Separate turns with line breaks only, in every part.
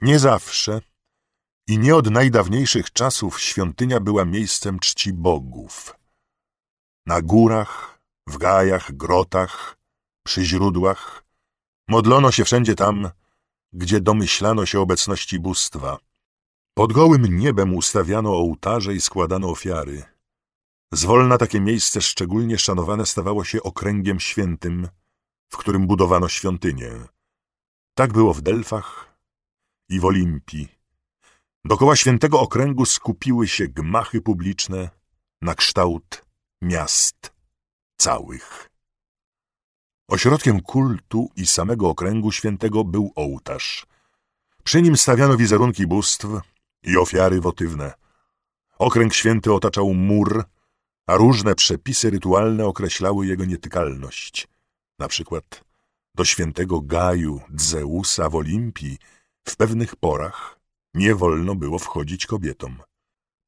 Nie zawsze i nie od najdawniejszych czasów świątynia była miejscem czci bogów. Na górach, w gajach, grotach, przy źródłach modlono się wszędzie tam, gdzie domyślano się obecności bóstwa. Pod gołym niebem ustawiano ołtarze i składano ofiary. Zwolna takie miejsce szczególnie szanowane stawało się okręgiem świętym, w którym budowano świątynię. Tak było w Delfach i w Olimpii. Dokoła świętego okręgu skupiły się gmachy publiczne na kształt miast całych. Ośrodkiem kultu i samego okręgu świętego był ołtarz. Przy nim stawiano wizerunki bóstw i ofiary wotywne. Okręg święty otaczał mur, a różne przepisy rytualne określały jego nietykalność. Na przykład do świętego Gaju Dzeusa w Olimpii pewnych porach nie wolno było wchodzić kobietom.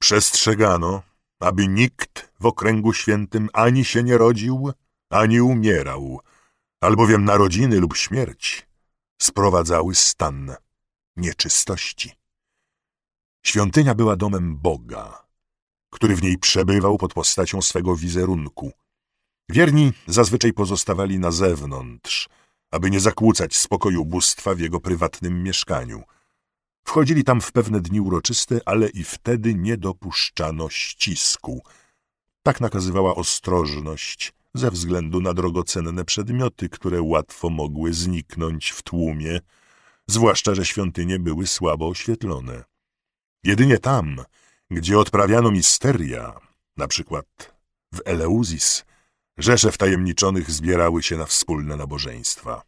Przestrzegano, aby nikt w okręgu świętym ani się nie rodził, ani umierał, albowiem narodziny lub śmierć sprowadzały stan nieczystości. Świątynia była domem Boga, który w niej przebywał pod postacią swego wizerunku. Wierni zazwyczaj pozostawali na zewnątrz, aby nie zakłócać spokoju bóstwa w jego prywatnym mieszkaniu. Wchodzili tam w pewne dni uroczyste, ale i wtedy nie dopuszczano ścisku. Tak nakazywała ostrożność ze względu na drogocenne przedmioty, które łatwo mogły zniknąć w tłumie, zwłaszcza, że świątynie były słabo oświetlone. Jedynie tam, gdzie odprawiano misteria, na przykład w Eleuzis, rzesze wtajemniczonych zbierały się na wspólne nabożeństwa.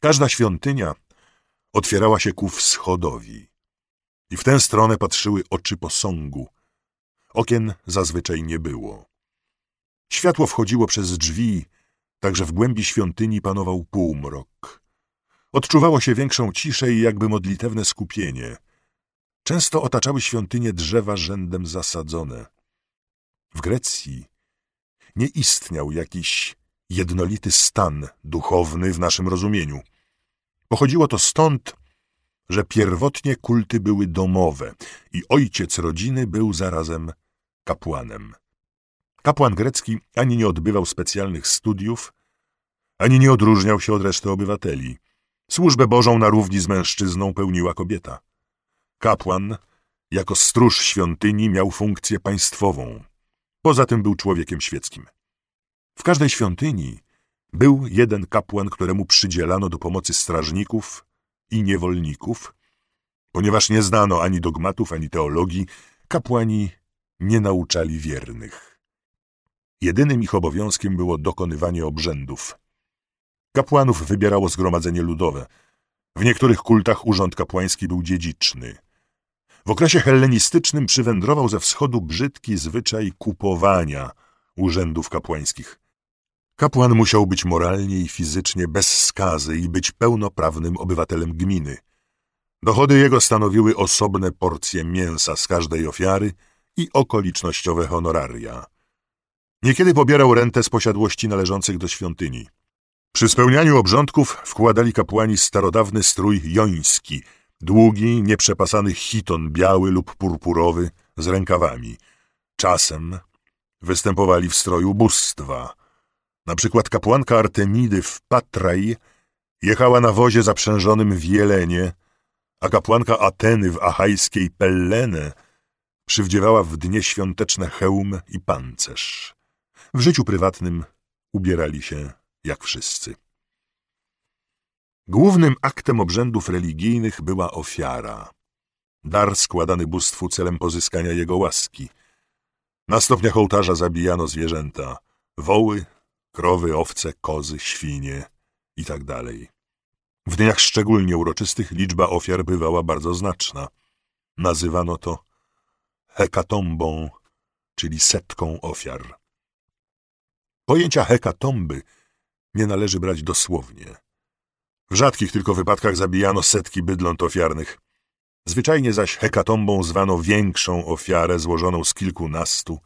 Każda świątynia otwierała się ku wschodowi i w tę stronę patrzyły oczy posągu. Okien zazwyczaj nie było. Światło wchodziło przez drzwi, tak że w głębi świątyni panował półmrok. Odczuwało się większą ciszę i jakby modlitewne skupienie. Często otaczały świątynię drzewa rzędem zasadzone. W Grecji nie istniał jakiś jednolity stan duchowny w naszym rozumieniu. Pochodziło to stąd, że pierwotnie kulty były domowe i ojciec rodziny był zarazem kapłanem. Kapłan grecki ani nie odbywał specjalnych studiów, ani nie odróżniał się od reszty obywateli. Służbę Bożą na równi z mężczyzną pełniła kobieta. Kapłan, jako stróż świątyni, miał funkcję państwową. Poza tym był człowiekiem świeckim. W każdej świątyni był jeden kapłan, któremu przydzielano do pomocy strażników i niewolników. Ponieważ nie znano ani dogmatów, ani teologii, kapłani nie nauczali wiernych. Jedynym ich obowiązkiem było dokonywanie obrzędów. Kapłanów wybierało zgromadzenie ludowe. W niektórych kultach urząd kapłański był dziedziczny. W okresie hellenistycznym przywędrował ze wschodu brzydki zwyczaj kupowania urzędów kapłańskich. Kapłan musiał być moralnie i fizycznie bez skazy i być pełnoprawnym obywatelem gminy. Dochody jego stanowiły osobne porcje mięsa z każdej ofiary i okolicznościowe honoraria. Niekiedy pobierał rentę z posiadłości należących do świątyni. Przy spełnianiu obrządków wkładali kapłani starodawny strój joński, długi, nieprzepasany chiton biały lub purpurowy z rękawami. Czasem występowali w stroju bóstwa – na przykład kapłanka Artemidy w Patraj jechała na wozie zaprzężonym w Jelenie, a kapłanka Ateny w achajskiej Pellene przywdziewała w dnie świąteczne hełm i pancerz. W życiu prywatnym ubierali się jak wszyscy. Głównym aktem obrzędów religijnych była ofiara, dar składany bóstwu celem pozyskania jego łaski. Na stopniach ołtarza zabijano zwierzęta, woły, krowy, owce, kozy, świnie i tak. W dniach szczególnie uroczystych liczba ofiar bywała bardzo znaczna. Nazywano to hekatombą, czyli setką ofiar. Pojęcia hekatomby nie należy brać dosłownie. W rzadkich tylko wypadkach zabijano setki bydląt ofiarnych. Zwyczajnie zaś hekatombą zwano większą ofiarę złożoną z kilkunastu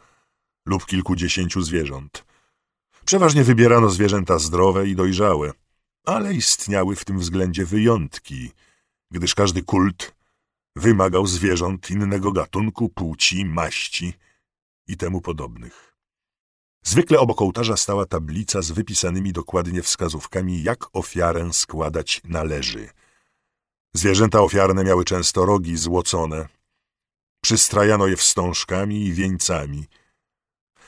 lub kilkudziesięciu zwierząt. Przeważnie wybierano zwierzęta zdrowe i dojrzałe, ale istniały w tym względzie wyjątki, gdyż każdy kult wymagał zwierząt innego gatunku, płci, maści i temu podobnych. Zwykle obok ołtarza stała tablica z wypisanymi dokładnie wskazówkami, jak ofiarę składać należy. Zwierzęta ofiarne miały często rogi złocone. Przystrajano je wstążkami i wieńcami.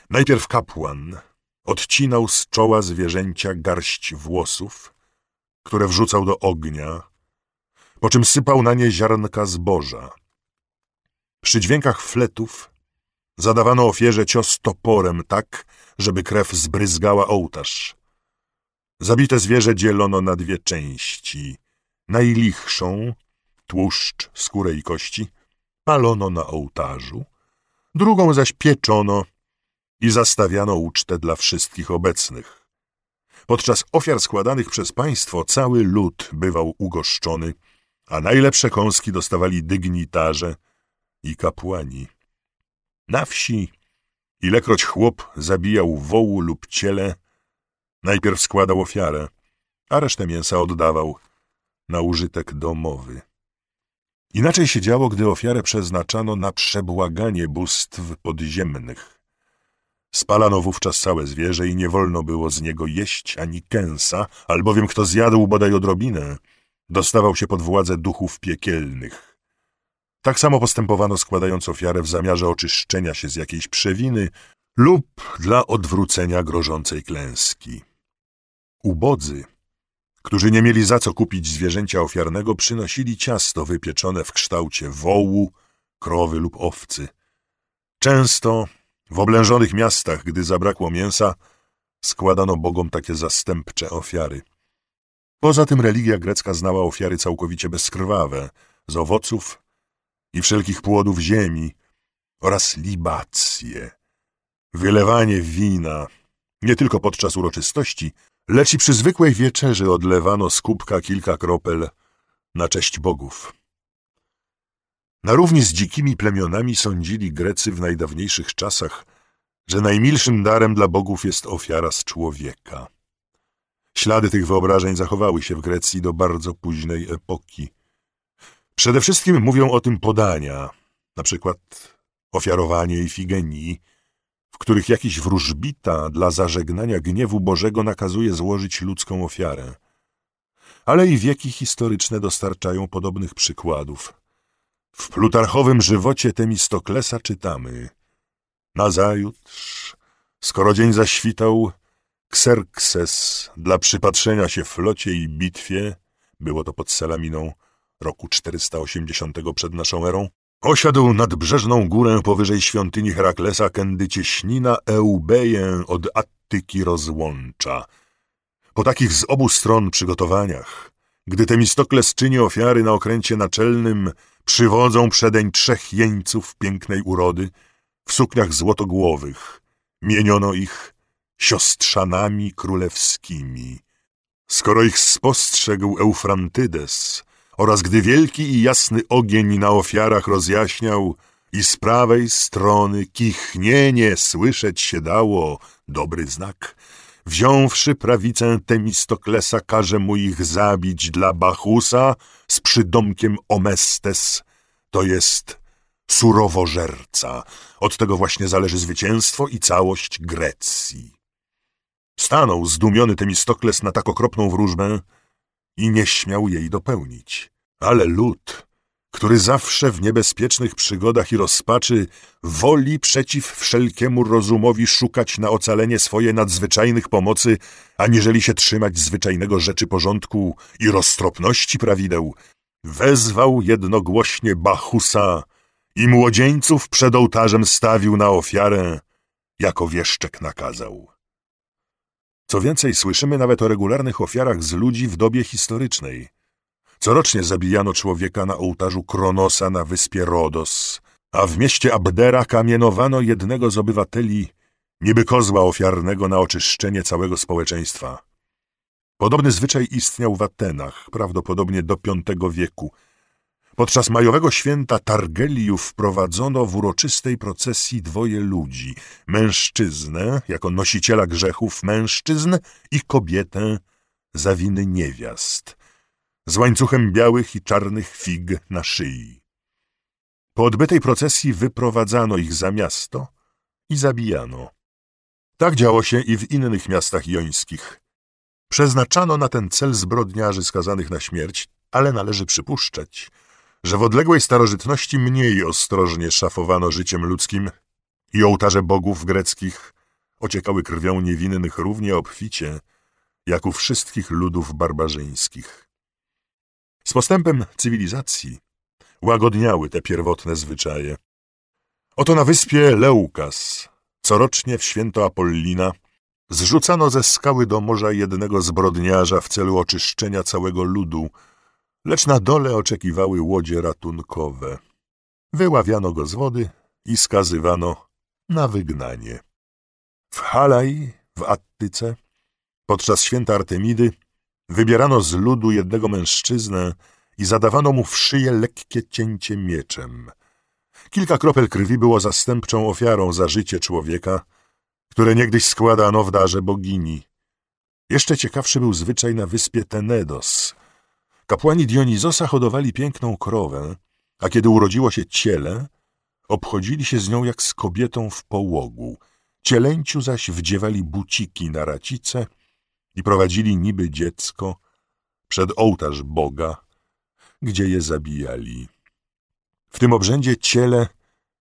Najpierw kapłan odcinał z czoła zwierzęcia garść włosów, które wrzucał do ognia, po czym sypał na nie ziarnka zboża. Przy dźwiękach fletów zadawano ofierze cios toporem tak, żeby krew zbryzgała ołtarz. Zabite zwierzę dzielono na dwie części. Najlichszą, tłuszcz, skórę i kości, palono na ołtarzu, drugą zaś pieczono i zastawiano ucztę dla wszystkich obecnych. Podczas ofiar składanych przez państwo cały lud bywał ugoszczony, a najlepsze kąski dostawali dygnitarze i kapłani. Na wsi, ilekroć chłop zabijał wołu lub ciele, najpierw składał ofiarę, a resztę mięsa oddawał na użytek domowy. Inaczej się działo, gdy ofiarę przeznaczano na przebłaganie bóstw podziemnych. Spalano wówczas całe zwierzę i nie wolno było z niego jeść ani kęsa, albowiem kto zjadł bodaj odrobinę, dostawał się pod władzę duchów piekielnych. Tak samo postępowano składając ofiarę w zamiarze oczyszczenia się z jakiejś przewiny lub dla odwrócenia grożącej klęski. Ubodzy, którzy nie mieli za co kupić zwierzęcia ofiarnego, przynosili ciasto wypieczone w kształcie wołu, krowy lub owcy. Często w oblężonych miastach, gdy zabrakło mięsa, składano bogom takie zastępcze ofiary. Poza tym religia grecka znała ofiary całkowicie bezkrwawe, z owoców i wszelkich płodów ziemi oraz libacje, wylewanie wina, nie tylko podczas uroczystości, lecz i przy zwykłej wieczerzy odlewano z kubka kilka kropel na cześć bogów. Na równi z dzikimi plemionami sądzili Grecy w najdawniejszych czasach, że najmilszym darem dla bogów jest ofiara z człowieka. Ślady tych wyobrażeń zachowały się w Grecji do bardzo późnej epoki. Przede wszystkim mówią o tym podania, na przykład ofiarowanie Ifigenii, w których jakiś wróżbita dla zażegnania gniewu Bożego nakazuje złożyć ludzką ofiarę. Ale i wieki historyczne dostarczają podobnych przykładów. W plutarchowym żywocie Temistoklesa czytamy Nazajutrz, skoro dzień zaświtał, Xerxes dla przypatrzenia się flocie i bitwie, było to pod Salaminą roku 480 przed naszą erą, osiadł nadbrzeżną górę powyżej świątyni Heraklesa, kędy cieśnina Eubeję od Attyki rozłącza. Po takich z obu stron przygotowaniach, gdy Temistokles czyni ofiary na okręcie naczelnym, przywodzą przedeń trzech jeńców pięknej urody w sukniach złotogłowych. Mieniono ich siostrzanami królewskimi. Skoro ich spostrzegł Eufrantydes oraz gdy wielki i jasny ogień na ofiarach rozjaśniał i z prawej strony kichnienie słyszeć się dało, dobry znak, wziąwszy prawicę Temistoklesa, każe mu ich zabić dla Bachusa z przydomkiem Omestes, to jest surowożerca. Od tego właśnie zależy zwycięstwo i całość Grecji. Stanął zdumiony Temistokles na tak okropną wróżbę i nie śmiał jej dopełnić. Ale lud, który zawsze w niebezpiecznych przygodach i rozpaczy woli przeciw wszelkiemu rozumowi szukać na ocalenie swoje nadzwyczajnych pomocy, aniżeli się trzymać zwyczajnego rzeczy porządku i roztropności prawideł, wezwał jednogłośnie Bachusa i młodzieńców przed ołtarzem stawił na ofiarę, jako wieszczek nakazał. Co więcej, słyszymy nawet o regularnych ofiarach z ludzi w dobie historycznej. Corocznie zabijano człowieka na ołtarzu Kronosa na wyspie Rodos, a w mieście Abdera kamienowano jednego z obywateli, niby kozła ofiarnego na oczyszczenie całego społeczeństwa. Podobny zwyczaj istniał w Atenach, prawdopodobnie do V wieku, Podczas majowego święta Targeliów wprowadzono w uroczystej procesji dwoje ludzi, mężczyznę jako nosiciela grzechów mężczyzn i kobietę za winy niewiast. Z łańcuchem białych i czarnych fig na szyi. Po odbytej procesji wyprowadzano ich za miasto i zabijano. Tak działo się i w innych miastach jońskich. Przeznaczano na ten cel zbrodniarzy skazanych na śmierć, ale należy przypuszczać, że w odległej starożytności mniej ostrożnie szafowano życiem ludzkim i ołtarze bogów greckich ociekały krwią niewinnych równie obficie, jak u wszystkich ludów barbarzyńskich. Z postępem cywilizacji łagodniały te pierwotne zwyczaje. Oto na wyspie Leukas, corocznie w święto Apollina, zrzucano ze skały do morza jednego zbrodniarza w celu oczyszczenia całego ludu, lecz na dole oczekiwały łodzie ratunkowe. Wyławiano go z wody i skazywano na wygnanie. W Halaj, w Attyce, podczas święta Artemidy, wybierano z ludu jednego mężczyznę i zadawano mu w szyję lekkie cięcie mieczem. Kilka kropel krwi było zastępczą ofiarą za życie człowieka, które niegdyś składano w darze bogini. Jeszcze ciekawszy był zwyczaj na wyspie Tenedos. Kapłani Dionizosa hodowali piękną krowę, a kiedy urodziło się ciele, obchodzili się z nią jak z kobietą w połogu. Cielęciu zaś wdziewali buciki na racice i prowadzili niby dziecko przed ołtarz Boga, gdzie je zabijali. W tym obrzędzie ciele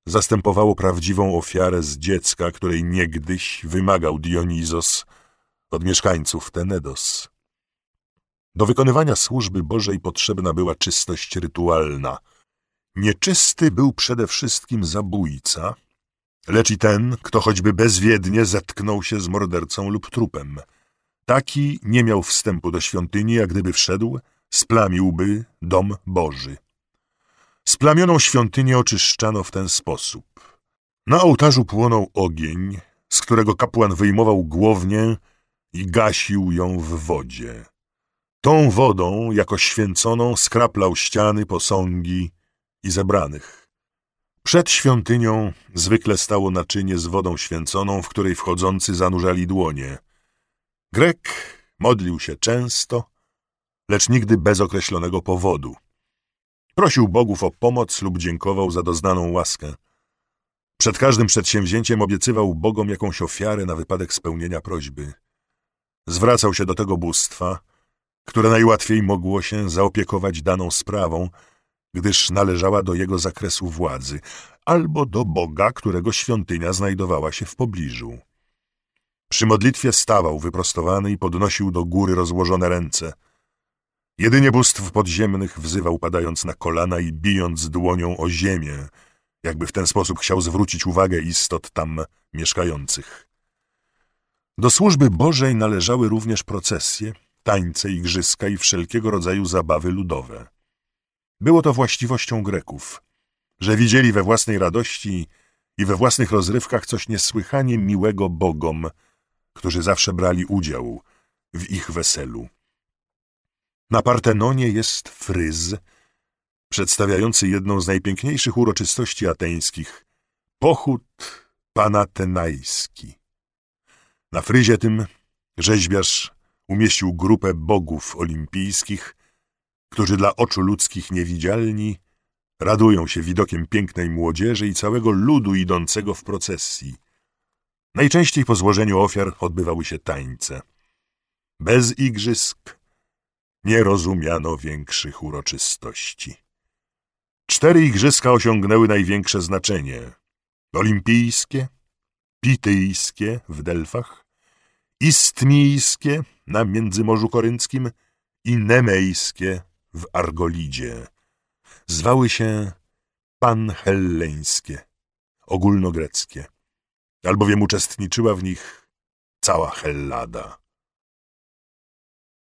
zastępowało prawdziwą ofiarę z dziecka, której niegdyś wymagał Dionizos od mieszkańców Tenedos. Do wykonywania służby Bożej potrzebna była czystość rytualna. Nieczysty był przede wszystkim zabójca, lecz i ten, kto choćby bezwiednie zetknął się z mordercą lub trupem. Taki nie miał wstępu do świątyni, a gdyby wszedł, splamiłby dom Boży. Splamioną świątynię oczyszczano w ten sposób. Na ołtarzu płonął ogień, z którego kapłan wyjmował głownię i gasił ją w wodzie. Tą wodą, jako święconą, skraplał ściany, posągi i zebranych. Przed świątynią zwykle stało naczynie z wodą święconą, w której wchodzący zanurzali dłonie. Grek modlił się często, lecz nigdy bez określonego powodu. Prosił bogów o pomoc lub dziękował za doznaną łaskę. Przed każdym przedsięwzięciem obiecywał bogom jakąś ofiarę na wypadek spełnienia prośby. Zwracał się do tego bóstwa, które najłatwiej mogło się zaopiekować daną sprawą, gdyż należała do jego zakresu władzy, albo do Boga, którego świątynia znajdowała się w pobliżu. Przy modlitwie stawał wyprostowany i podnosił do góry rozłożone ręce. Jedynie bóstw podziemnych wzywał padając na kolana i bijąc dłonią o ziemię, jakby w ten sposób chciał zwrócić uwagę istot tam mieszkających. Do służby Bożej należały również procesje, tańce, igrzyska i wszelkiego rodzaju zabawy ludowe. Było to właściwością Greków, że widzieli we własnej radości i we własnych rozrywkach coś niesłychanie miłego bogom, którzy zawsze brali udział w ich weselu. Na Partenonie jest fryz, przedstawiający jedną z najpiękniejszych uroczystości ateńskich – pochód panatenajski. Na fryzie tym rzeźbiarz umieścił grupę bogów olimpijskich, którzy dla oczu ludzkich niewidzialni radują się widokiem pięknej młodzieży i całego ludu idącego w procesji. Najczęściej po złożeniu ofiar odbywały się tańce. Bez igrzysk nie rozumiano większych uroczystości. Cztery igrzyska osiągnęły największe znaczenie. Olimpijskie, pityjskie w Delfach, istmijskie na Międzymorzu Korynckim i nemejskie w Argolidzie. Zwały się panhelleńskie, ogólnogreckie, albowiem uczestniczyła w nich cała Hellada.